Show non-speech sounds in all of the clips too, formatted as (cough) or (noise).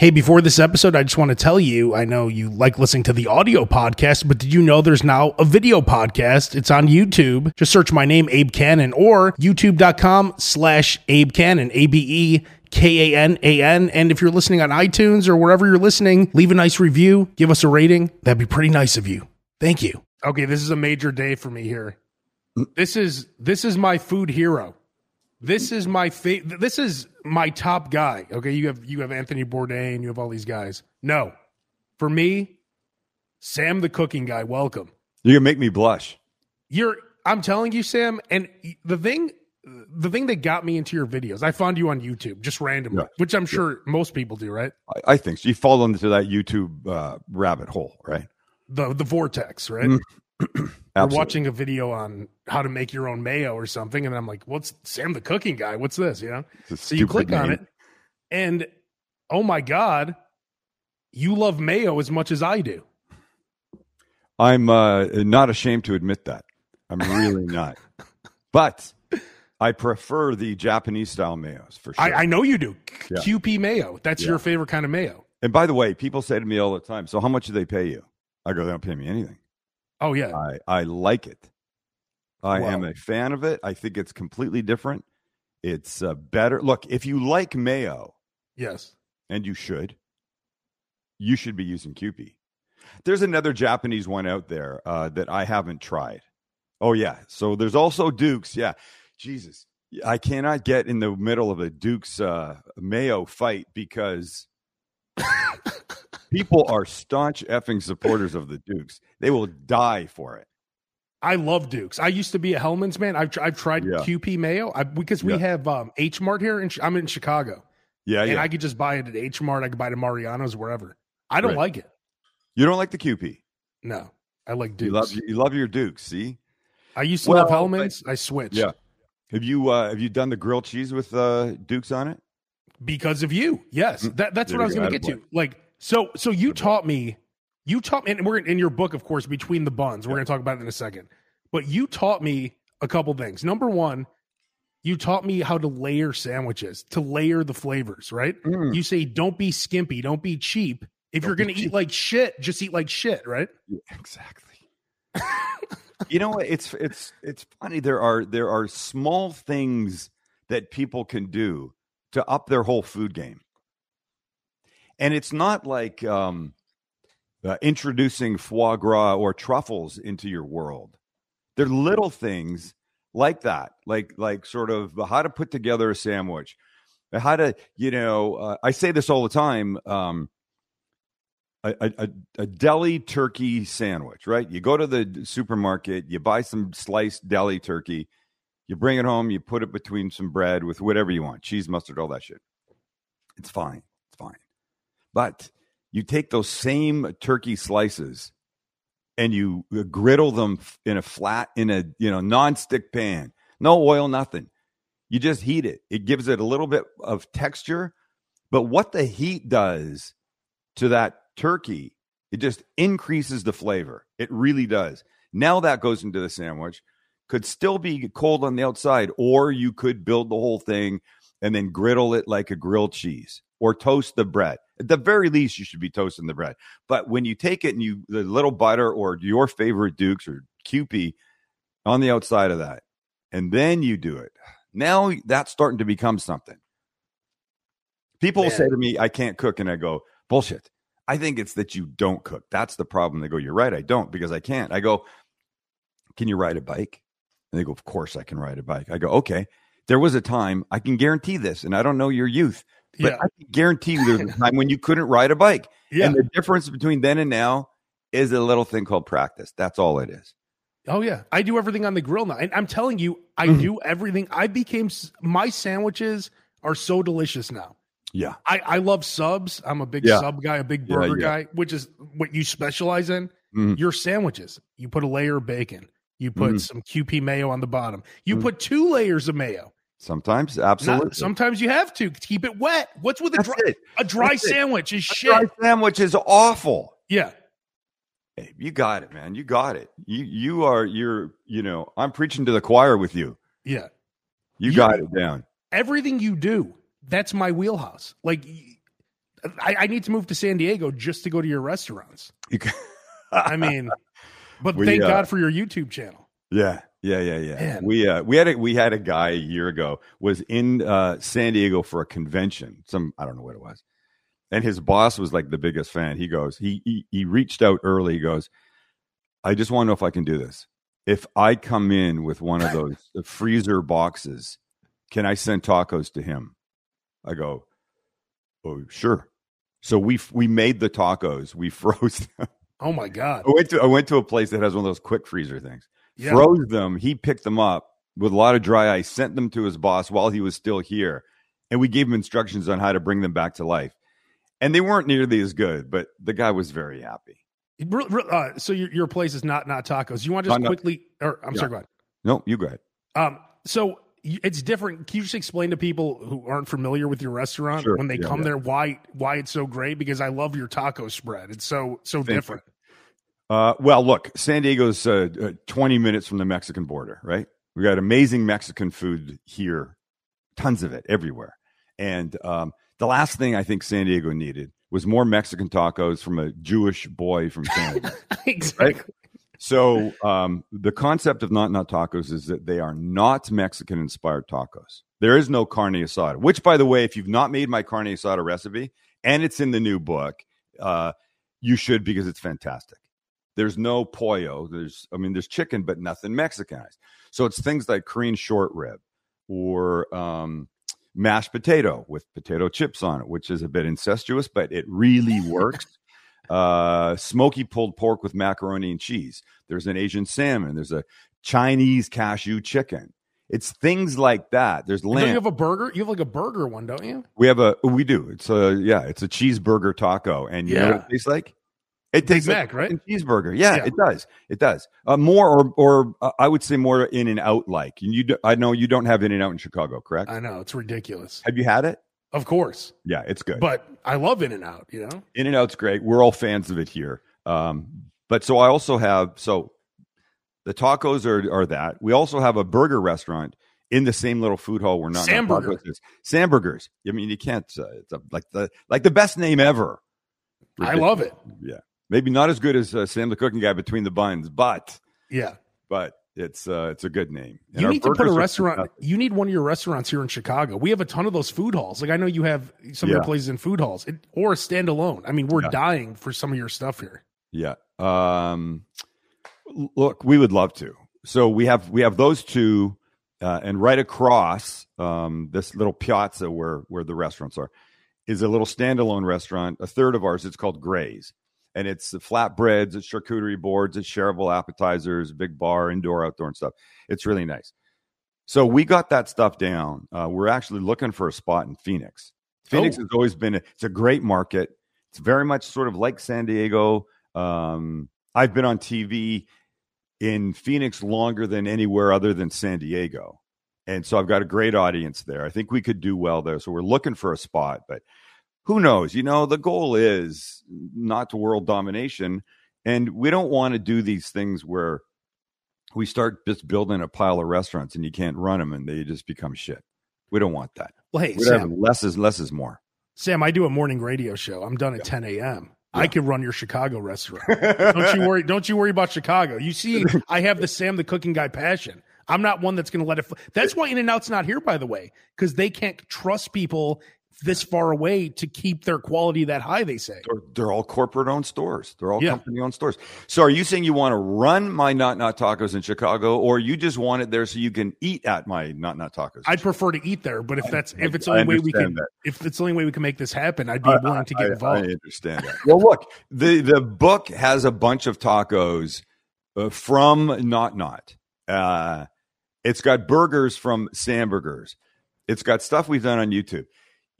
Hey, before this episode, I just want to tell you I know you like listening to the audio podcast, but did you know there's now a video podcast? It's on YouTube. Just search my name, Abe Kanan, or youtube.com slash Abe Kanan, A B E K A N A N. And if you're listening on iTunes or wherever you're listening, leave a nice review, give us a rating. That'd be pretty nice of you. Thank you. Okay, this is a major day for me here. This is this is my food hero. This is my fa- This is my top guy. Okay, you have you have Anthony Bourdain, you have all these guys. No, for me, Sam the cooking guy. Welcome. You're gonna make me blush. You're. I'm telling you, Sam. And the thing, the thing that got me into your videos, I found you on YouTube just randomly, Yeah. which I'm sure most people do, right? I, I think so. You fall into that YouTube uh, rabbit hole, right? The the vortex, right? Mm, (clears throat) We're watching a video on how to make your own mayo or something, and I'm like, "What's Sam the cooking guy? What's this?" You know. So you click on it, and oh my god, you love mayo as much as I do. I'm uh, not ashamed to admit that. I'm really (laughs) not. But I prefer the Japanese style mayos for sure. I, I know you do. Yeah. Kewpie mayo. That's Yeah. your favorite kind of mayo. and by the way, people say to me all the time, "So how much do they pay you?" I go, "They don't pay me anything. Oh yeah. I I like it. I am a fan of it. I think it's completely different. It's uh, better. Look, if you like mayo, Yes. and you should, you should be using Kewpie. There's another Japanese one out there uh, that I haven't tried. Oh yeah, so there's also Dukes. Yeah, Jesus, I cannot get in the middle of a Dukes uh, Mayo fight because (laughs) people are staunch effing supporters of the Dukes. They will die for it. I love Dukes. I used to be a Hellmann's man. I've, I've tried Yeah. Kewpie mayo I, because we Yeah. have um, H Mart here, and I'm in Chicago, Yeah, and yeah. I could just buy it at H Mart. I could buy it at Mariano's, wherever. I don't Right. like it. you don't like the Kewpie. No, I like Dukes. You love you love your Dukes. See, I used to Well, love Hellmann's. I switched. Yeah. have you uh, have you done the grilled cheese with uh, Dukes on it? because of you. Yes, Mm, that, that's there what I was going to get to. Like, so, so you taught me, you taught me, and we're in your book, of course, between the buns. We're going to talk about it in a second. But you taught me a couple things. Number one, you taught me how to layer sandwiches, to layer the flavors. Right? Mm. You say, don't be skimpy, don't be cheap. If Don't you're going to eat like shit, just eat like shit. Right? Yeah, exactly. you know what? It's it's it's funny. There are there are small things that people can do to up their whole food game, and it's not like um, uh, introducing foie gras or truffles into your world. They're little things like that, like like sort of how to put together a sandwich, how to you know. Uh, I say this all the time. Um, a, a, a- a deli turkey sandwich, right? You go to the supermarket, you buy some sliced deli turkey, you bring it home, you put it between some bread with whatever you want cheese, mustard, all that shit. It's fine. It's fine. But you take those same turkey slices and you griddle them in a flat, in a you know non-stick pan, no oil, nothing. You just heat it. It gives it a little bit of texture. But what the heat does to that turkey, it just increases the flavor. It really does. Now that goes into the sandwich. Could still be cold on the outside, or you could build the whole thing and then griddle it like a grilled cheese or toast the bread. At the very least, you should be toasting the bread. But when you take it and you, the little butter or your favorite Dukes or Kewpie on the outside of that, and then you do it, now that's starting to become something. People will Man. say to me, I can't cook. And I go, bullshit. I think it's that you don't cook. That's the problem. They go, You're right. I don't because I can't. I go, Can you ride a bike? And they go, Of course I can ride a bike. I go, Okay. There was a time, I can guarantee this, and I don't know your youth, but Yeah. I can guarantee you there was a time when you couldn't ride a bike. Yeah. And the difference between then and now is a little thing called practice. That's all it is. Oh yeah, I do everything on the grill now, and I'm telling you, I Mhm. do everything. I became my sandwiches are so delicious now. Yeah. I, I love subs. I'm a big Yeah. sub guy, a big burger yeah. guy, which is what you specialize in. Mhm. Your sandwiches, you put a layer of bacon, you put Mhm. some Kewpie mayo on the bottom, you Mhm. put two layers of mayo. Sometimes, Not- absolutely. sometimes you have to keep it wet. What's with a That's dry, it. a dry That's sandwich? Is A shit. dry sandwich is awful. Yeah, Hey, you got it, man. You got it. You you are you're you know I'm preaching to the choir with you. yeah. You You- got it down. Everything you do, that's my wheelhouse. Like I need to move to San Diego just to go to your restaurants. You I mean, (laughs) but We, thank uh, God for your YouTube channel. yeah, yeah, yeah, yeah. Man. We uh, we had a we had a guy a year ago was in uh, San Diego for a convention. Some I don't know what it was, and his boss was like the biggest fan. He goes, he he, he reached out early. He goes, I just want to know if I can do this. If I come in with one of those freezer boxes, can I send tacos to him? I go, oh sure. So we we made the tacos. We (laughs) froze them. Oh my God. I went to I went to a place that has one of those quick freezer things. Yeah. Froze them. He picked them up with a lot of dry ice. Sent them to his boss while he was still here, and we gave him instructions on how to bring them back to life. And they weren't nearly as good, but the guy was very happy. Uh, so your, your place is not not tacos. You want to just Not- quickly, or I'm Yeah. sorry, go ahead. No, you go ahead. Um, so it's different. Can you just explain to people who aren't familiar with your restaurant Sure. when they Yeah, come yeah. there why why it's so great? Because I love your taco spread. It's so so you. different. Uh, well, look, San Diego's uh, uh, 20 minutes from the Mexican border, right? We got amazing Mexican food here, tons of it everywhere. And um, the last thing I think San Diego needed was more Mexican tacos from a Jewish boy from Canada. (laughs) exactly. so um, the concept of not not tacos is that they are not Mexican inspired tacos. There is no carne asada, which, by the way, if you've not made my carne asada recipe and it's in the new book, uh, you should because it's fantastic. There's no pollo. There's, I mean, there's chicken, but nothing Mexicanized. So it's things like Korean short rib or um, mashed potato with potato chips on it, which is a bit incestuous, but it really (laughs) works. uh, smoky pulled pork with macaroni and cheese. There's an Asian salmon. There's a Chinese cashew chicken. It's things like that. There's Don't you have a burger? You have like a burger one, don't you? we have a we do. It's a yeah. It's a cheeseburger taco, and you know what Yeah. it tastes like? It takes Big Mac, right? cheeseburger. Yeah, Yeah. it does. It does. Uh, more or or uh, I would say more in and out like. And you, do, I know you don't have in and out in Chicago, correct? I know it's ridiculous. have you had it? Of course, Yeah, it's good. but I love In and Out. You know, In and Out's great. We're all fans of it here. Um, but so I also have so the tacos are are that. We also have a burger restaurant in the same little food hall We're Not Samburger. Samburgers. I mean, you can't. Uh, it's a, like the like the best name ever. I love it. Yeah, maybe not as good as uh, Sam the Cooking Guy between the buns, but Yeah, but it's uh, it's a good name. And you need to put a restaurant. You need one of your restaurants here in Chicago. We have a ton of those food halls. Like I know you have some of your places in food halls, it, or standalone. I mean, we're Yeah. dying for some of your stuff here. Yeah. Um, look, we would love to. So we have we have those two, uh, and right across um, this little piazza where where the restaurants are is a little standalone restaurant. A third of ours. It's called Graze, and it's flatbreads, it's charcuterie boards, it's shareable appetizers, big bar, indoor, outdoor, and stuff. It's really nice. So we got that stuff down. Uh, we're actually looking for a spot in Phoenix. Phoenix Oh. has always been a, it's a great market. It's very much sort of like San Diego. Um, I've been on TV in Phoenix longer than anywhere other than San Diego. And so I've got a great audience there. I think we could do well there. So we're looking for a spot, but who knows? You know, the goal is not to world domination. And we don't want to do these things where we start just building a pile of restaurants and you can't run them and they just become shit. We don't want that. Well, hey, Sam, less is less is more. Sam, I do a morning radio show. I'm done at 10 a.m. I Yeah. could run your Chicago restaurant. (laughs) don't you worry. Don't you worry about Chicago. You see, I have the Sam the cooking guy passion. I'm not one that's going to let it. F- that's why In and Out's not here, by the way, because they can't trust people this far away to keep their quality that high. They say. They're, they're all corporate owned stores. They're all Yeah. company owned stores. So are you saying you want to run my Not Not Tacos in Chicago or you just want it there so you can eat at my Not Not Tacos? I'd prefer to eat there, but if that's if it's the only way we can, that. if it's the only way we can make this happen, I'd be willing to get I, I understand that. well, look, the, the book has a bunch of tacos uh, from Not Not. Uh, it's got burgers from Sam Burgers. It's got stuff we've done on YouTube.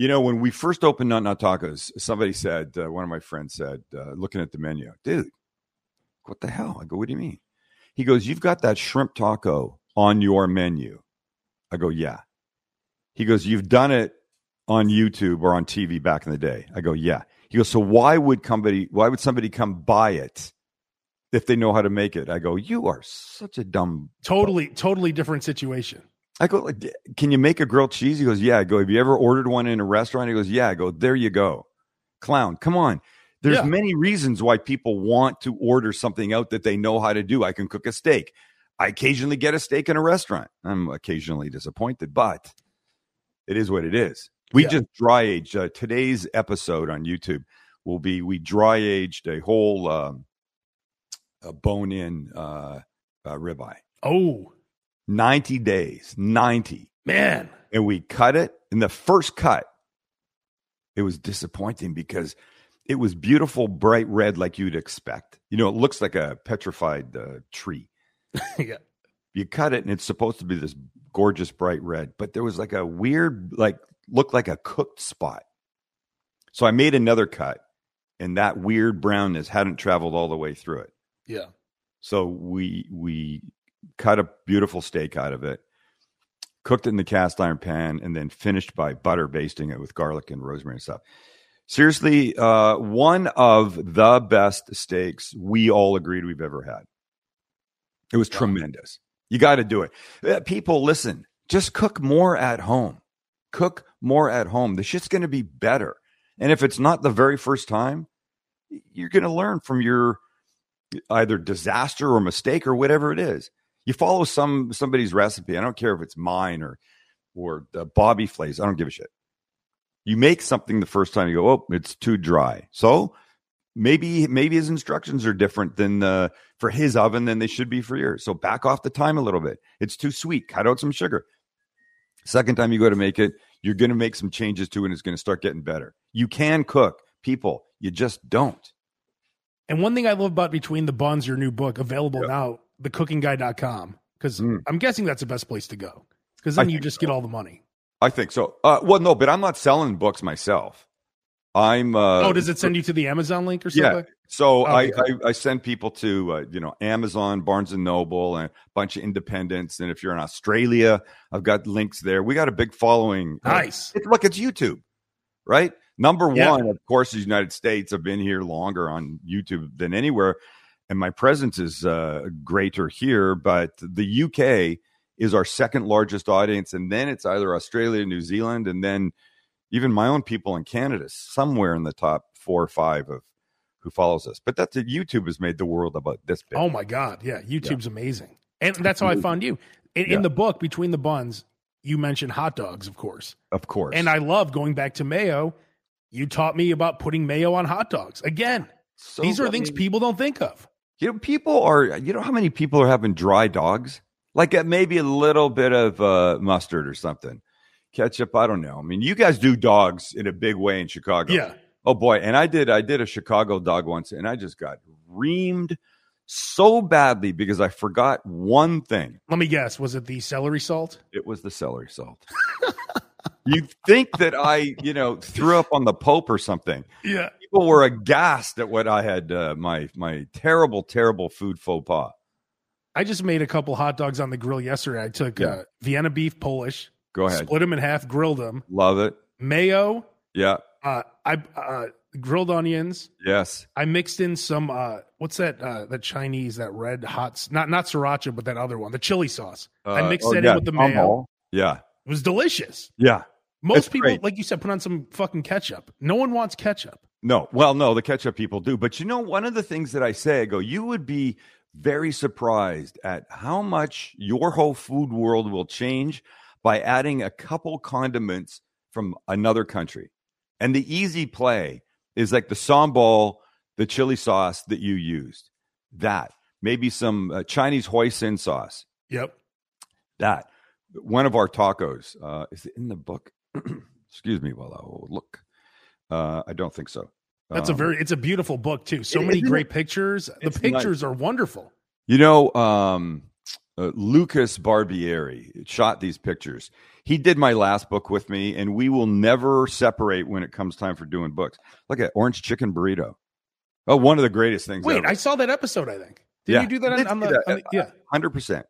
You know, when we first opened Not Not Tacos, somebody said, uh, one of my friends said, uh, looking at the menu, dude, what the hell? I go, what do you mean? He goes, you've got that shrimp taco on your menu. I go, yeah. He goes, you've done it on YouTube or on TV back in the day. I go, yeah. He goes, so why would somebody, why would somebody come buy it if they know how to make it? I go, you are such a dumb. Totally, totally different situation. I go, like, can you make a grilled cheese? He goes, yeah. I go, have you ever ordered one in a restaurant? He goes, yeah. I go, there you go. clown. Come on. There's Yeah. many reasons why people want to order something out that they know how to do. I can cook a steak. I occasionally get a steak in a restaurant. I'm occasionally disappointed, but it is what it is. We Yeah. just dry aged. Uh, today's episode on YouTube will be we dry aged a whole um, a bone in uh, uh, ribeye. Oh 90 days, 90. man, And we cut it. In the first cut, it was disappointing because it was beautiful, bright red, like you'd expect. You know, it looks like a petrified uh, tree. (laughs) yeah, You cut it, and it's supposed to be this gorgeous, bright red, but there was like a weird, like, looked like a cooked spot. So I made another cut, and that weird brownness hadn't traveled all the way through it. yeah. So we we cut a beautiful steak out of it, cooked it in the cast iron pan, and then finished by butter basting it with garlic and rosemary and stuff. Seriously, uh, one of the best steaks we all agreed we've ever had. It was Wow. tremendous. You got to do it. Uh, People, listen, just cook more at home. Cook more at home. The shit's going to be better. And if it's not the very first time, you're going to learn from your either disaster or mistake or whatever it is. You follow some somebody's recipe. I don't care if it's mine or or the Bobby Flays. I don't give a shit. You make something the first time, you go, oh, it's too dry. So maybe maybe his instructions are different than uh, for his oven than they should be for yours. So back off the time a little bit. It's too sweet. Cut out some sugar. Second time you go to make it, you're going to make some changes to it, and it's going to start getting better. You can cook, people. You just don't. And one thing I love about Between the Buns, your new book, available Yeah. now, thecookingguy.com, because Mm. I'm guessing that's the best place to go. Because I then you think just get all the money. I think so. Uh, well, no, but I'm not selling books myself. I'm. Uh, oh, does it send you to the Amazon link or something? Yeah. So Oh, I, okay. I I send people to uh, you know Amazon, Barnes and Noble, and a bunch of independents. And if you're in Australia, I've got links there. We got a big following. Uh, Nice. it's, look, it's YouTube, right? Number Yeah. one, of course, is United States. I've been here longer on YouTube than anywhere, and my presence is uh, greater here. But the UK is our second largest audience, and then it's either Australia, New Zealand, and then even my own people in Canada, somewhere in the top four or five of who follows us. But that's it. YouTube has made the world about this big. Oh my God. Yeah. YouTube's amazing. And that's how I found you. In, Yeah. in the book, Between the Buns, you mentioned hot dogs, of course. of course. And I love going back to mayo. You taught me about putting mayo on hot dogs. Again, So, these are I things mean, people don't think of. You know, people are. You know how many people are having dry dogs? Like uh, maybe a little bit of uh, mustard or something, ketchup. I don't know. I mean, you guys do dogs in a big way in Chicago. Yeah. Oh boy, and I did. I did a Chicago dog once, and I just got reamed so badly because I forgot one thing. Let me guess. Was it the celery salt? It was the celery salt. (laughs) You'd think that I, you know, threw up on the Pope or something. Yeah. People were aghast at what I had. Uh, my my terrible, terrible food faux pas. I just made a couple hot dogs on the grill yesterday. I took Yeah. uh, Vienna beef Polish, Go ahead. split them in half, grilled them, Love it. mayo, Yeah. uh, I uh, grilled onions. Yes. I mixed in some uh, what's that? Uh, that Chinese, that red hot, not not sriracha, but that other one, the chili sauce. I Uh, mixed oh, that yeah, in with the mayo. Yeah. It was delicious. Yeah. Most It's people, great. like you said, put on some fucking ketchup. No one wants ketchup. No. Well, no, the ketchup people do. But you know, one of the things that I say, I go, you would be very surprised at how much your whole food world will change by adding a couple condiments from another country. And the easy play is like the sambal, the chili sauce that you used. That. Maybe some uh, Chinese hoisin sauce. Yep. that one of our tacos uh, is it in the book (clears throat) excuse me while i look uh, i don't think so That's a Um, very. It's a beautiful book too. So it- many great pictures. The pictures are wonderful. you know um, uh, lucas barbieri shot these pictures he did my last book with me and we will never separate when it comes time for doing books look at orange chicken burrito oh one of the greatest things Wait, ever. I saw that episode. I think. Did Yeah. you do that on, on the, that. on the- Yeah. 100%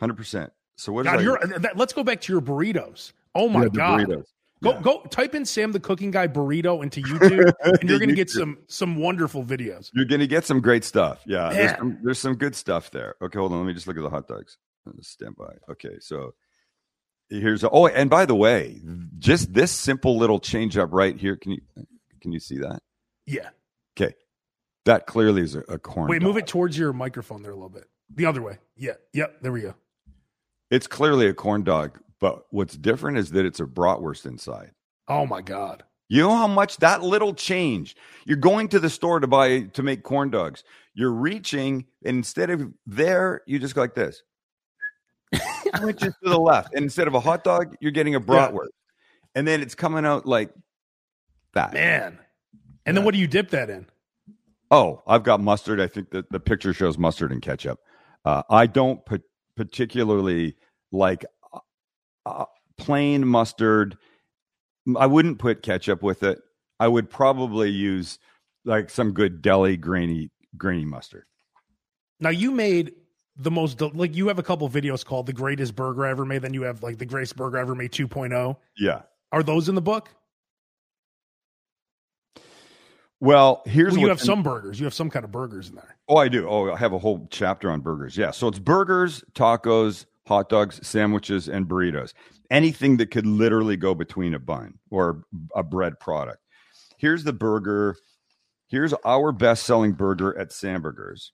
100% so what God, that, let's go back to your burritos. Oh my Yeah, god. burritos. Go Yeah. go type in Sam the Cooking Guy burrito into YouTube, (laughs) and you're going to get some some wonderful videos. You're going to get some great stuff. Yeah, there's some, there's some good stuff there. Okay, hold on. Let me just look at the hot dogs. Stand by. Okay, so here's oh, and by the way, just this simple little change up right here. Can you Can you see that? Yeah. Okay. That clearly is a, a corn. Wait, dog. move it towards your microphone there a little bit. The other way. Yeah. Yep. There we go. It's clearly a corn dog, but what's different is that it's a bratwurst inside. Oh my God. You know how much that little change. You're going to the store to buy to make corn dogs. You're reaching, and instead of there, you just go like this. Went (laughs) just to the left. And instead of a hot dog, you're getting a bratwurst. And then it's coming out like that. Man. And then what do you dip that in? Oh, I've got mustard. I think that the picture shows mustard and ketchup. Uh, I don't pa- particularly like uh, plain mustard. I wouldn't put ketchup with it. I would probably use like some good deli grainy grainy mustard. Now you made the most del- like you have a couple videos called the greatest burger I ever made. Then you have like the greatest burger I ever made 2.0. Yeah. Are those in the book? Well, here's Well, you have in- some burgers. You have some kind of burgers in there. Oh, I do. Oh, I have a whole chapter on burgers. Yeah. So it's burgers, tacos, hot dogs, sandwiches, and burritos. Anything that could literally go between a bun or a bread product. Here's the burger. Here's our best selling burger at Samburgers.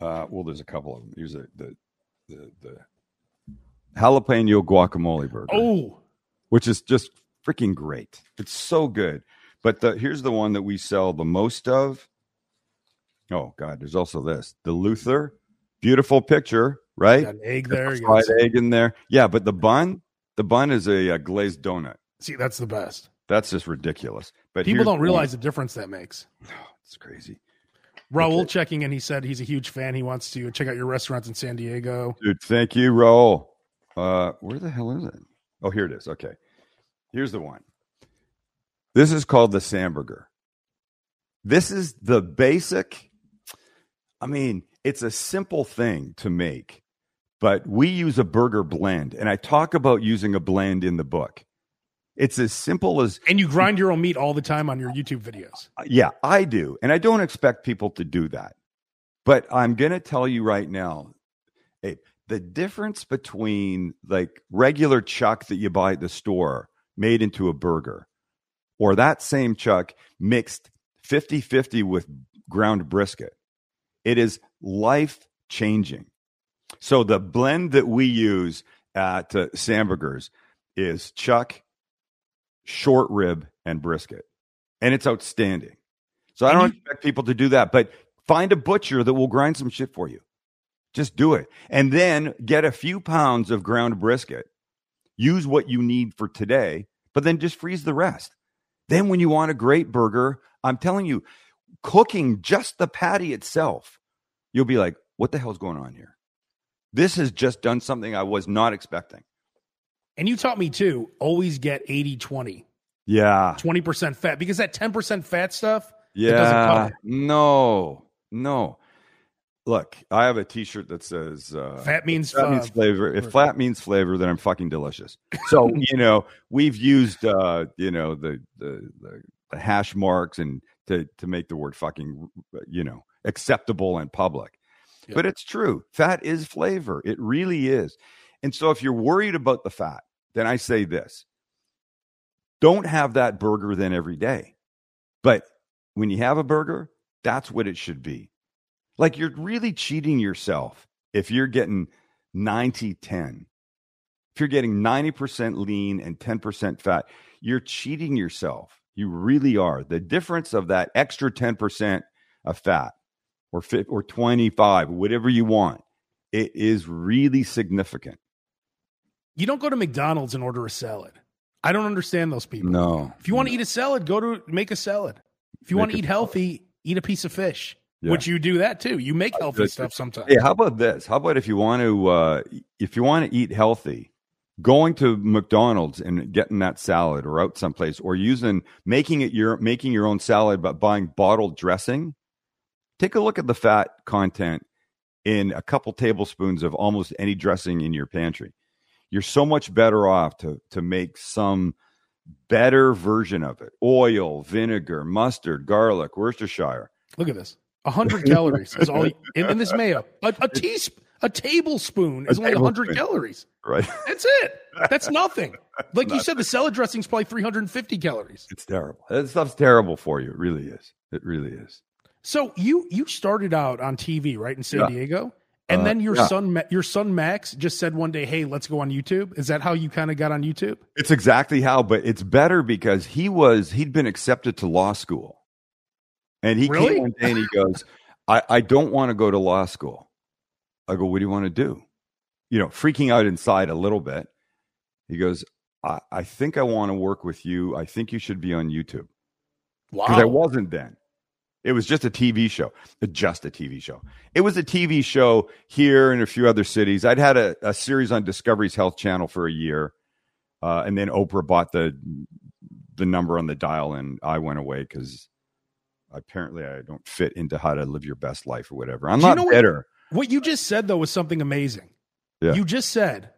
Uh, well, there's a couple of them. Here's a, the, the, the jalapeno guacamole burger Oh, which is just freaking great. It's so good. But the here's the one that we sell the most of. Oh God, there's also this the Luther, beautiful picture, right? got an egg there. Fried some- egg in there, yeah. But the bun, the bun is a, uh glazed donut. See, that's the best. That's just ridiculous. But People don't realize the difference that makes. (sighs) it's crazy, Raul Okay. checking in. He said he's a huge fan. He wants to check out your restaurants in San Diego. dude. Thank you, Raul. Uh, where the hell is it? Oh, here it is. Okay, here's the one. This is called the Samburger. This is the basic. I mean, it's a simple thing to make, but we use a burger blend, and I talk about using a blend in the book. It's as simple as And you grind your own meat all the time on your YouTube videos. Uh, yeah, I do. And I don't expect people to do that. But I'm going to tell you right now Abe, the difference between like regular chuck that you buy at the store made into a burger or that same chuck mixed 50 50 with ground brisket, it is life changing. So the blend that we use at uh, Samburgers is chuck, short rib, and brisket. And it's outstanding. So I don't you- expect people to do that, but find a butcher that will grind some shit for you. Just do it. And then get a few pounds of ground brisket. Use what you need for today, but then just freeze the rest. Then when you want a great burger, I'm telling you, cooking just the patty itself, you'll be like, what the hell's going on here? This has just done something I was not expecting. And you taught me too, always get 80 20, Yeah. 20% fat because that 10% fat stuff, Yeah. No, no. Look, I have a T-shirt that says uh, fat means, flat uh, means flavor. If flat means flavor, then I'm fucking delicious. So (laughs) you know, we've used uh, you know the, the the the hash marks and to to make the word fucking you know acceptable and public. But it's true. Fat is flavor. It really is. And so if you're worried about the fat, then I say this. Don't have that burger then every day. But when you have a burger, that's what it should be. Like you're really cheating yourself if you're getting 90 10. If you're getting 90% lean and 10% fat, you're cheating yourself. You really are. The difference of that extra 10% of fat or fit or 25, whatever you want, it is really significant. you don't go to McDonald's and order a salad. I don't understand those people. No. If you want to eat a salad, go to make a salad. If you Make want to eat healthy, eat a piece of fish. Yeah. Which you do that too. You make healthy that's- stuff sometimes. Hey, how about this? How about if you want to uh, if you want to eat healthy, going to McDonald's and getting that salad or out someplace or using making it your making your own salad but buying bottled dressing. Take a look at the fat content in a couple tablespoons of almost any dressing in your pantry. You're so much better off to to make some better version of it. Oil, vinegar, mustard, garlic, Worcestershire. Look at this. 100 calories is all in, this mayo. A, a, (laughs) teasp- A tablespoon is A only 100 calories. Right? That's it. That's nothing. Like you said, the salad dressing's probably 350 calories. It's terrible. That stuff's terrible for you. It really is. It really is. So you you started out on TV, right, in San Yeah. Diego, and Uh, then your yeah. son your son Max just said one day, "Hey, let's go on YouTube." Is that how you kind of got on YouTube? It's exactly how, but it's better because he was he'd been accepted to law school, and he Really? came one day and he goes, "I I don't want to go to law school." I go, "What do you want to do?" You know, freaking out inside a little bit. He goes, "I, I think I want to work with you. I think you should be on YouTube." Wow. Because I wasn't then. It was just a TV show, just a TV show. It was a TV show here and a few other cities. I'd had a, a series on Discovery's Health Channel for a year, uh, and then Oprah bought the the number on the dial, and I went away because apparently I don't fit into how to live your best life or whatever. I'm Do you not know what- What you just said though was something amazing. Yeah. You just said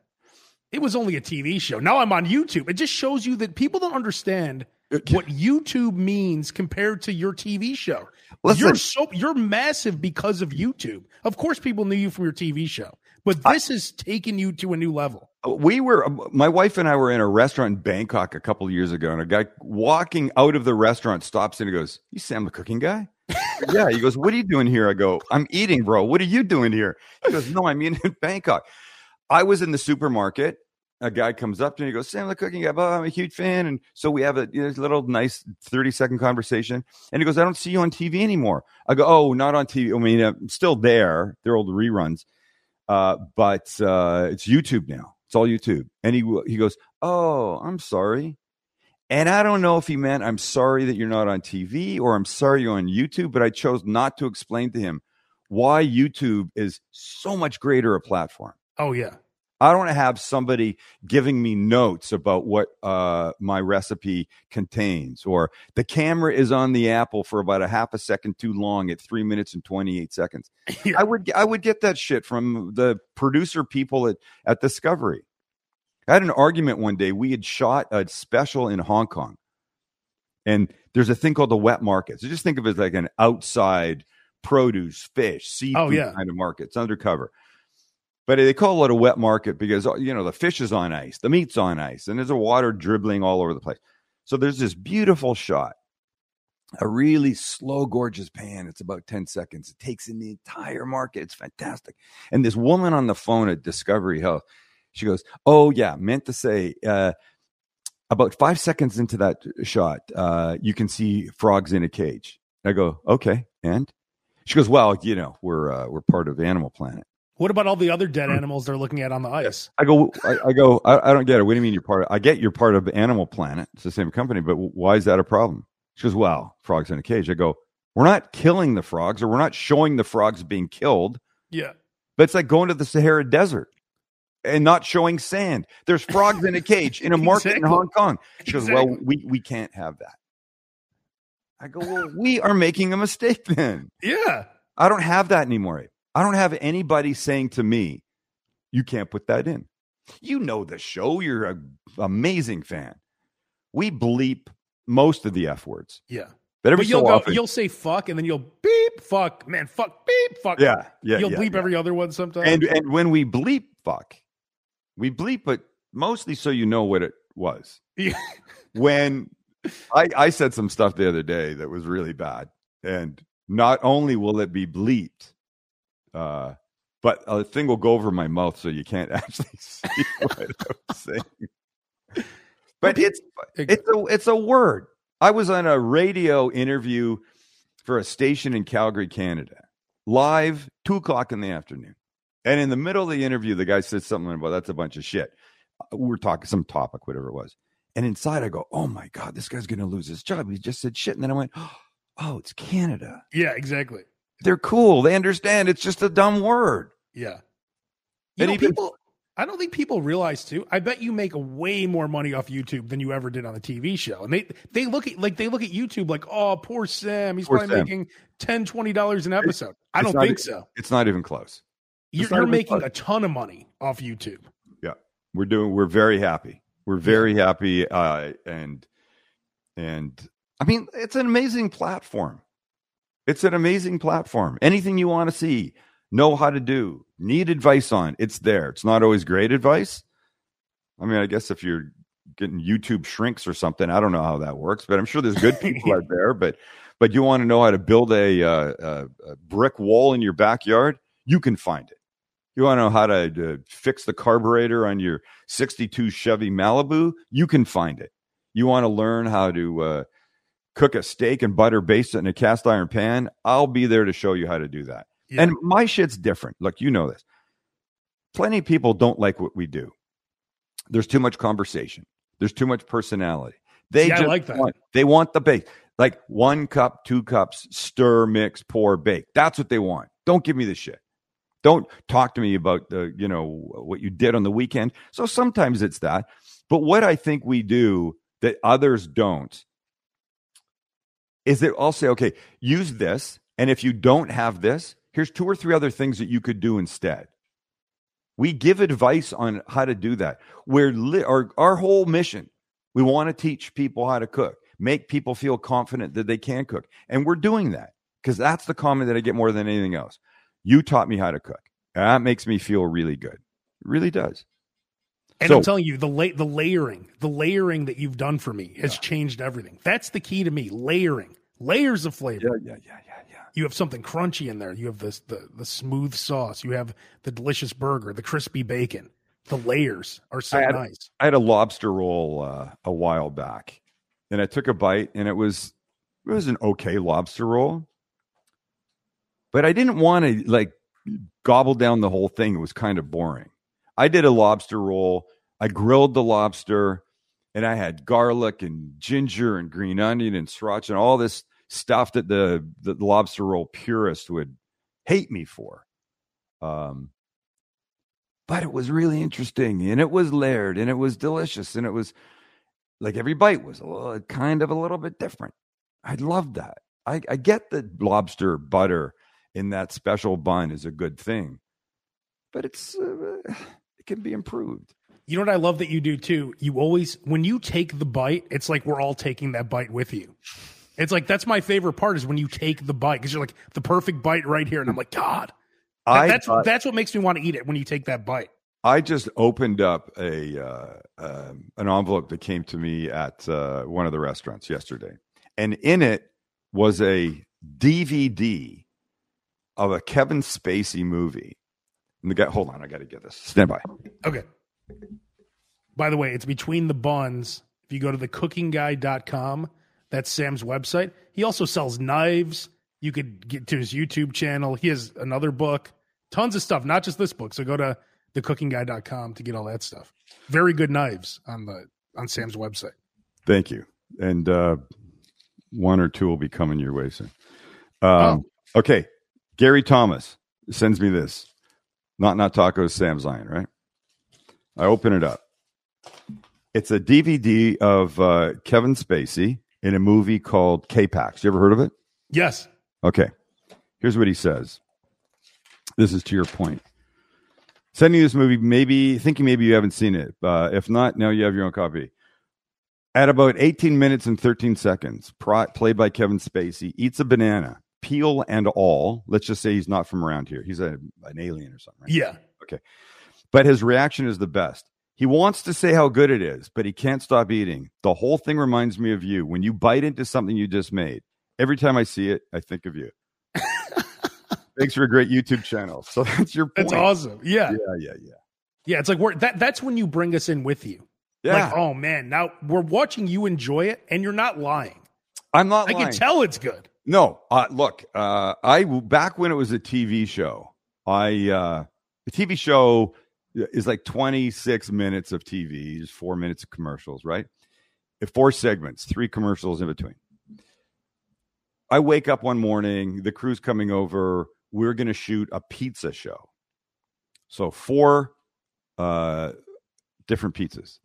it was only a TV show. Now I'm on YouTube. It just shows you that people don't understand what YouTube means compared to your TV show. Listen, You're so you're massive because of YouTube. Of course, people knew you from your TV show, but this has taken you to a new level. we were my wife and I were in a restaurant in Bangkok a couple of years ago, and a guy walking out of the restaurant stops in and goes, "You Sam the cooking guy?" (laughs) yeah. He goes, "What are you doing here?" I go, "I'm eating, bro. What are you doing here?" He goes, "No, I'm (laughs) in Bangkok." I was in the supermarket. A guy comes up to me and he goes, Sam the cooking guy, oh, I'm a huge fan. And so we have a you know, little nice 30 second conversation. And he goes, I don't see you on TV anymore. I go, Oh, not on TV. I mean, I'm still there. They're old reruns. Uh, but uh, it's YouTube now. It's all YouTube. And he he goes, "Oh, I'm sorry." And I don't know if he meant I'm sorry that you're not on TV or I'm sorry you're on YouTube, but I chose not to explain to him why YouTube is so much greater a platform. Oh yeah. I don't want to have somebody giving me notes about what uh, my recipe contains, or the camera is on the apple for about a half a second too long at three minutes and twenty eight seconds. (laughs) Yeah. I would I would get that shit from the producer people at at Discovery. I had an argument one day. We had shot a special in Hong Kong, and there's a thing called the wet market. So just think of it as like an outside produce, fish, seafood Oh, yeah. kind of market. It's undercover. But they call it a wet market because you know the fish is on ice, the meat's on ice, and there's a water dribbling all over the place. So there's this beautiful shot, a really slow, gorgeous pan. It's about 10 seconds. It takes in the entire market. It's fantastic. And this woman on the phone at Discovery Health, she goes, Oh, yeah, meant to say, uh, about five seconds into that shot, uh, you can see frogs in a cage. I go, Okay. And she goes, Well, you know, we're, uh, we're part of Animal Planet. What about all the other dead hmm. animals they're looking at on the ice? I go, I, I go, I, I don't get it. What do you mean you're part of? I get you're part of Animal Planet. It's the same company, but why is that a problem? She goes, well, frogs in a cage. I go, we're not killing the frogs, or we're not showing the frogs being killed. Yeah. But it's like going to the Sahara Desert and not showing sand. There's frogs in a cage in a (laughs) market in Hong Kong. She goes, well, we we can't have that. I go, well, we are making a mistake then. Yeah. I don't have that anymore. I don't have anybody saying to me, you can't put that in. You know the show. You're an amazing fan. We bleep most of the F words. Yeah. But every But you'll so go, often. you'll say fuck, and then you'll beep, fuck, man, fuck, beep, fuck. yeah, yeah. you'll yeah, bleep yeah. every other one sometimes. And, and when we bleep fuck, we bleep but mostly so you know what it was. Yeah. When (laughs) I, I said some stuff the other day that was really bad. And not only will it be bleeped, uh, but a thing will go over my mouth so you can't (laughs) actually see what I'm saying. But it's it's a it's a word. I was on a radio interview for a station in Calgary, Canada, live two o'clock in the afternoon. And in the middle of the interview, the guy said something about that's a bunch of shit. Uh, We were talking some topic, whatever it was. And inside, I go, "Oh my god, this guy's going to lose his job." He just said shit, and then I went, (gasps) "Oh, it's Canada. yeah, exactly. They're cool. They understand. It's just a dumb word." Yeah. You know, even- people, I don't think people realize too. I bet you make way more money off YouTube than you ever did on the TV show. And they they look at like they look at YouTube like, oh, poor Sam. He's Poor probably Sam. making 10 dollars an episode. I don't think e- so. It's not even close. You're, you're even making close. a ton of money off YouTube. Yeah, we're doing we're very happy we're very happy uh and and i mean it's an amazing platform it's an amazing platform anything you want to see know how to do, need advice on, it's there. It's not always great advice. I mean, I guess if you're getting YouTube shrinks or something, I don't know how that works, but I'm sure there's good people out (laughs) there. But but you want to know how to build a, uh, a, a brick wall in your backyard, you can find it. You want to know how to, to fix the carburetor on your 62 Chevy Malibu, you can find it. You want to learn how to uh, cook a steak and butter baste it in a cast iron pan, I'll be there to show you how to do that. Yeah. And my shit's different. Look, you know this. Plenty of people don't like what we do. There's too much conversation. There's too much personality. They just like that. Want, they want the bake. Like one cup, two cups, stir, mix, pour, bake. That's what they want. Don't give me the shit. Don't talk to me about the, you know, what you did on the weekend. So sometimes it's that. But what I think we do that others don't is that I'll say, okay, use this. And if you don't have this, here's two or three other things that you could do instead. We give advice on how to do that. We're li- our, our whole mission, we want to teach people how to cook, make people feel confident that they can cook. And we're doing that because that's the comment that I get more than anything else. You taught me how to cook. That makes me feel really good. It really does. And so, I'm telling you, the la- the layering, the layering that you've done for me has yeah. changed everything. That's the key to me. Layering, layers of flavor. Yeah, yeah, yeah, yeah, yeah. You have something crunchy in there. You have this the the smooth sauce. You have the delicious burger, the crispy bacon. The layers are so I had, nice. I had a lobster roll uh, a while back, and I took a bite, and it was it was an okay lobster roll, but I didn't want to like gobble down the whole thing. It was kind of boring. I did a lobster roll. I grilled the lobster and I had garlic and ginger and green onion and sriracha and all this stuff that the, the lobster roll purist would hate me for. Um, but it was really interesting and it was layered and it was delicious and it was like every bite was a little, kind of a little bit different. I loved that. I, I get that lobster butter in that special bun is a good thing, but it's uh, it can be improved. You know what I love that you do too? You always, when you take the bite, it's like we're all taking that bite with you. It's like that's my favorite part is when you take the bite because you're like the perfect bite right here, and I'm like, God, I, that's that's what makes me want to eat it when you take that bite. I just opened up a uh, uh, an envelope that came to me at uh, one of the restaurants yesterday, and in it was a DVD of a Kevin Spacey movie. And the guy, hold on, I got to get this. Stand by. Okay. By the way, it's between the buns. If you go to thecookingguy.com, that's Sam's website. He also sells knives. You could get to his YouTube channel. He has another book, tons of stuff, not just this book. So go to thecookingguy.com to get all that stuff. Very good knives on the on Sam's website. Thank you. And uh one or two will be coming your way soon. Um, oh. okay. Gary Thomas sends me this. Not not tacos, Sam's Lion, right? I open it up. It's a DVD of uh, Kevin Spacey in a movie called K-Pax. You ever heard of it? Yes. Okay. Here's what he says. This is to your point. Sending you this movie, maybe thinking maybe you haven't seen it. Uh, if not, now you have your own copy. At about 18 minutes and 13 seconds, played by Kevin Spacey, eats a banana, peel and all. Let's just say he's not from around here. He's a, an alien or something. Right? Yeah. Okay. But his reaction is the best. He wants to say how good it is, but he can't stop eating. The whole thing reminds me of you. When you bite into something you just made, every time I see it, I think of you. (laughs) Thanks for a great YouTube channel. So (laughs) that's your point. That's awesome. Yeah. Yeah, yeah, yeah. Yeah, it's like we're that that's when you bring us in with you. Yeah. Like, oh man, now we're watching you enjoy it and you're not lying. I'm not I lying. can tell it's good. No, uh, look, uh, I back when it was a TV show, I uh, the TV show is like 26 minutes of TV, four minutes of commercials, right? Four segments, three commercials in between. I wake up one morning, the crew's coming over. We're going to shoot a pizza show. So, four uh, different pizzas.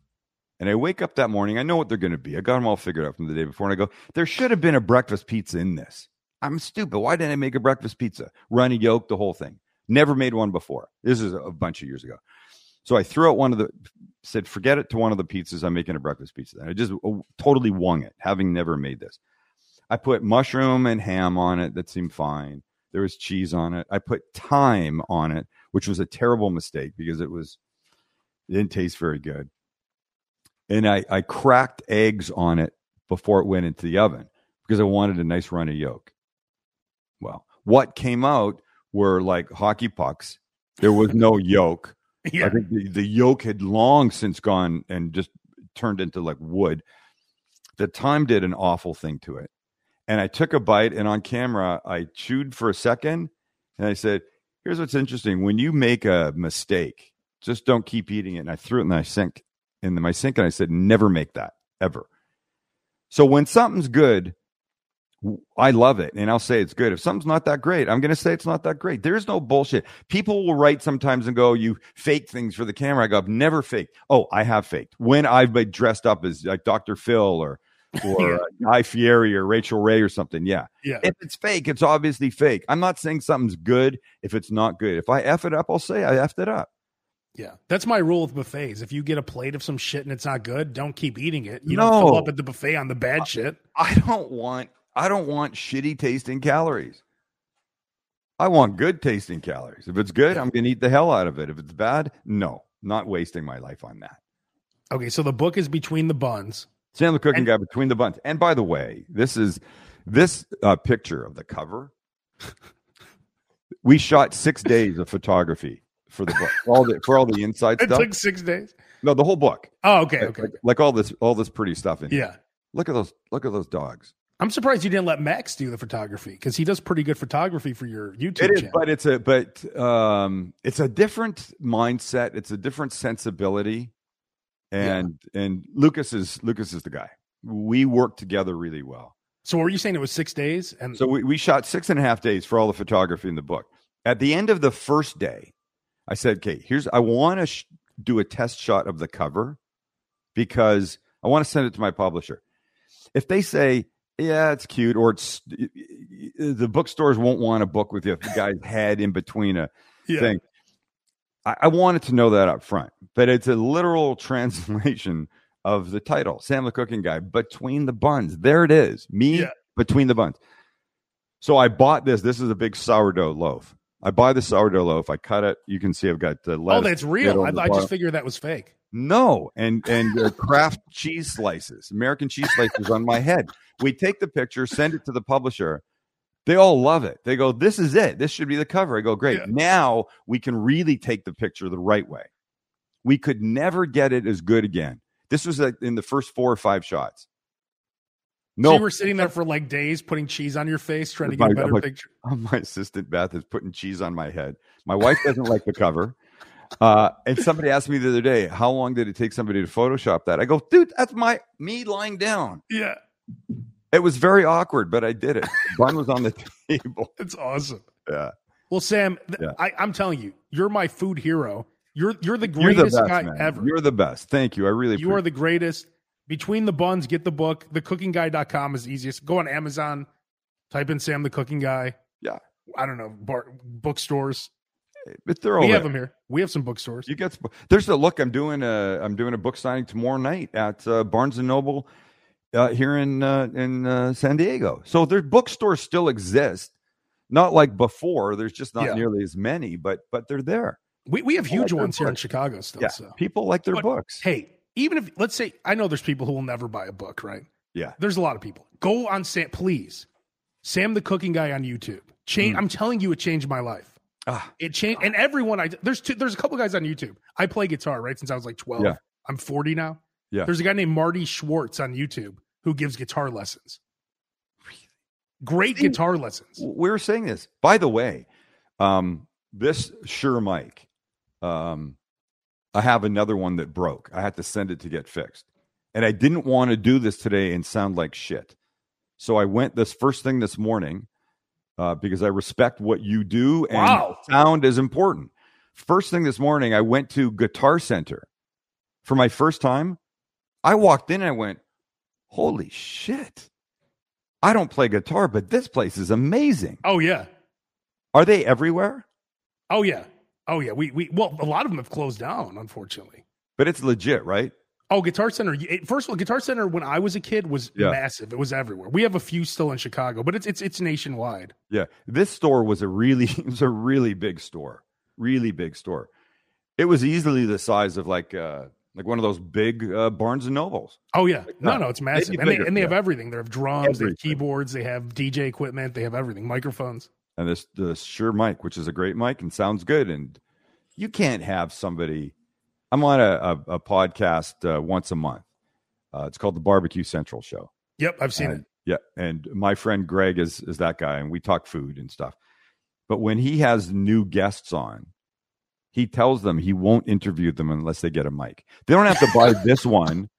And I wake up that morning. I know what they're going to be. I got them all figured out from the day before. And I go, there should have been a breakfast pizza in this. I'm stupid. Why didn't I make a breakfast pizza? Runny yolk, the whole thing. Never made one before. This is a bunch of years ago. So I threw out one of the, said, forget it to one of the pizzas. I'm making a breakfast pizza. I just uh, totally wung it, having never made this. I put mushroom and ham on it. That seemed fine. There was cheese on it. I put thyme on it, which was a terrible mistake because it was it didn't taste very good. And I, I cracked eggs on it before it went into the oven because I wanted a nice runny yolk. Well, what came out were like hockey pucks. There was no yolk. (laughs) Yeah. I think the, the yolk had long since gone and just turned into like wood. The time did an awful thing to it. And I took a bite and on camera, I chewed for a second and I said, Here's what's interesting. When you make a mistake, just don't keep eating it. And I threw it in my sink, in my sink, and I said, Never make that ever. So when something's good, I love it and I'll say it's good. If something's not that great, I'm going to say it's not that great. There's no bullshit. People will write sometimes and go, You fake things for the camera. I go, I've never faked. Oh, I have faked. When I've been dressed up as like Dr. Phil or (laughs) or Yeah. uh, Guy Fieri or Rachael Ray or something. Yeah. Yeah. If it's fake, it's obviously fake. I'm not saying something's good if it's not good. If I F it up, I'll say I effed it up. Yeah. That's my rule with buffets. If you get a plate of some shit and it's not good, don't keep eating it. You No. don't fill up at the buffet on the bad shit. I don't want I don't want shitty tasting calories. I want good tasting calories. If it's good, I'm going to eat the hell out of it. If it's bad, no, not wasting my life on that. Okay, so the book is between the buns. Sam the cooking And- guy between the buns. And by the way, this is this uh, picture of the cover. we shot six (laughs) days of photography for the book, all the for all the inside (laughs) It stuff. took six days. no, the whole book. Oh, okay, Like- okay. Like, like all this, all this pretty stuff in. here. Yeah. Look at those. Look at those dogs. I'm surprised you didn't let Max do the photography because he does pretty good photography for your YouTube It is, channel. but it's a but um, it's a different mindset. It's a different sensibility, and and Lucas is Lucas is the guy. We work together really well. so were you saying it was six days? And So we, we shot six and a half days for all the photography in the book. At the end of the first day, I said, "Okay, here's I want to sh- do a test shot of the cover because I want to send it to my publisher. If they say." Yeah, it's cute, or it's the bookstores won't want a book with the (laughs) guy's head in between a yeah, thing. I, I wanted to know that up front, but it's a literal (laughs) translation of the title, Sam the Cooking Guy, between the buns. There it is, me Yeah. between the buns. So I bought this. This is a big sourdough loaf. I buy the sourdough loaf. I cut it. You can see I've got the oh, that's real. I, I just figured that was fake. No, and and uh, Kraft cheese slices, American cheese slices on my head. We take the picture, send it to the publisher. They all love it. They go, "This is it. This should be the cover." I go, "Great. Yeah. Now we can really take the picture the right way." We could never get it as good again. This was like in the first four or five shots. No, No, you were sitting there for like days putting cheese on your face trying to My- get a better like- picture. (laughs) my assistant Beth is putting cheese on my head. My wife doesn't like the cover. Uh, and somebody asked me the other day, how long did it take somebody to Photoshop that? I go, dude, that's my me lying down. Yeah, It was very awkward, but I did it. Bun was on the (laughs) table. it's awesome. Yeah. Well, Sam, th- Yeah. I, I'm telling you, you're my food hero. You're you're the You're greatest the best, guy man. ever. You're the best. Thank you. I really You are the greatest. Between the buns, get the book. Thecookingguy.com is easiest. Go on Amazon, type in Sam the Cooking Guy. Yeah. I don't know, bar, bookstores. But they're all we have them here. We have some bookstores. You get there's the look. I'm doing a I'm doing a book signing tomorrow night at uh, Barnes and Noble uh, here in uh, in uh, San Diego. So their bookstores still exist, not like before. There's just not Yeah. nearly as many, but but they're there. We, we have People huge like ones here in. Chicago still. Yeah, So people like their But- books. hey, even if let's say I know there's people who will never buy a book, right? Yeah. There's a lot of people. Go on Sam, please. Sam the Cooking Guy on YouTube. Change. Mm. I'm telling you, it changed my life. Ah, It changed, and everyone I there's two, there's a couple guys on YouTube. I play guitar right since I was like 12. Yeah. I'm 40 now. Yeah. There's a guy named Marty Schwartz on YouTube who gives guitar lessons. Great guitar lessons. we were saying this. By the way, um, this Shure mic, um, I have another one that broke. I had to send it to get fixed, and I didn't want to do this today and sound like shit. So I went this first thing this morning uh, because I respect what you do, and Wow. sound is important. First thing this morning, I went to Guitar Center for my first time. I walked in and I went, "Holy shit!" I don't play guitar, but this place is amazing. Oh yeah. Are they everywhere? Oh yeah. Oh yeah. We we well a lot of them have closed down, unfortunately. But it's legit, right? Oh, Guitar Center. First of all, Guitar Center when I was a kid was Yeah. massive. It was everywhere. We have a few still in Chicago, but it's it's it's nationwide. Yeah, this store was a really (laughs) it was a really big store, really big store. It was easily the size of like uh like one of those big uh, Barnes and Nobles. Oh yeah, no, that. no, it's massive, and they and they have everything. They have drums, they have keyboards, they have DJ equipment, they have everything, microphones. and this the Shure mic, which is a great mic and sounds good. And you can't have somebody. I'm on a, a, a podcast uh, once a month. Uh, it's called the Barbecue Central Show. Yep, I've seen And- it. Yeah, and my friend Greg is is that guy, and we talk food and stuff. But when he has new guests on, he tells them he won't interview them unless they get a mic. They don't have to buy (laughs) this one,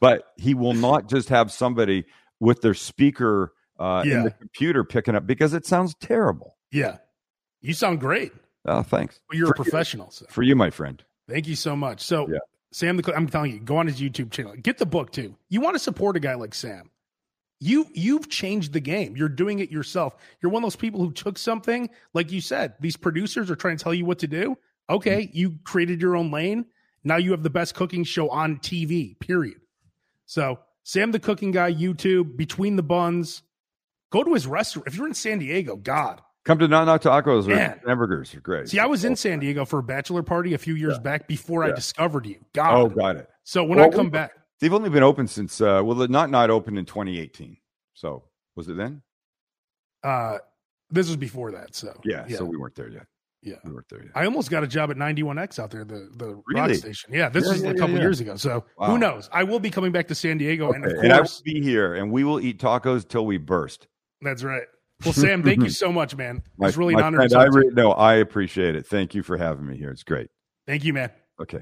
but he will not just have somebody with their speaker uh, Yeah. in the computer picking up because it sounds terrible. Yeah, you sound great. Oh, thanks. But you're a For you. professional, so For you, my friend. Thank you so much. So, Yeah. Sam, the Cook- I'm telling you, go on his YouTube channel, get the book too. You want to support a guy like Sam. You you've changed the game. You're doing it yourself. You're one of those people who took something, like you said, these producers are trying to tell you what to do. Okay, mm-hmm. you created your own lane. Now you have the best cooking show on TV. Period. So Sam the Cooking Guy, YouTube, Between the Buns. Go to his restaurant. If you're in San Diego, God. Come to Knock Tacos or Man. Samburgers are great. See, I was in San Diego for a bachelor party a few years back before I discovered you. God. Oh, got it. So when Well, I come back, They've only been open since uh well the not not opened in 2018. So was it then? uh, this was before that. So Yeah, yeah, so we weren't there yet. yeah. We weren't there yet. I almost got a job at 91X out there, the the rock station. Yeah, this Yeah, was yeah, a couple yeah. years ago. So Wow. who knows? I will be coming back to San Diego, and of Okay, and I will be here and we will eat tacos till we burst. that's right. Well, Sam, thank you (laughs) so much, man. My, It's really an honor. friend, to I re- no, I appreciate it. Thank you for having me here. It's great. Thank you, man. Okay.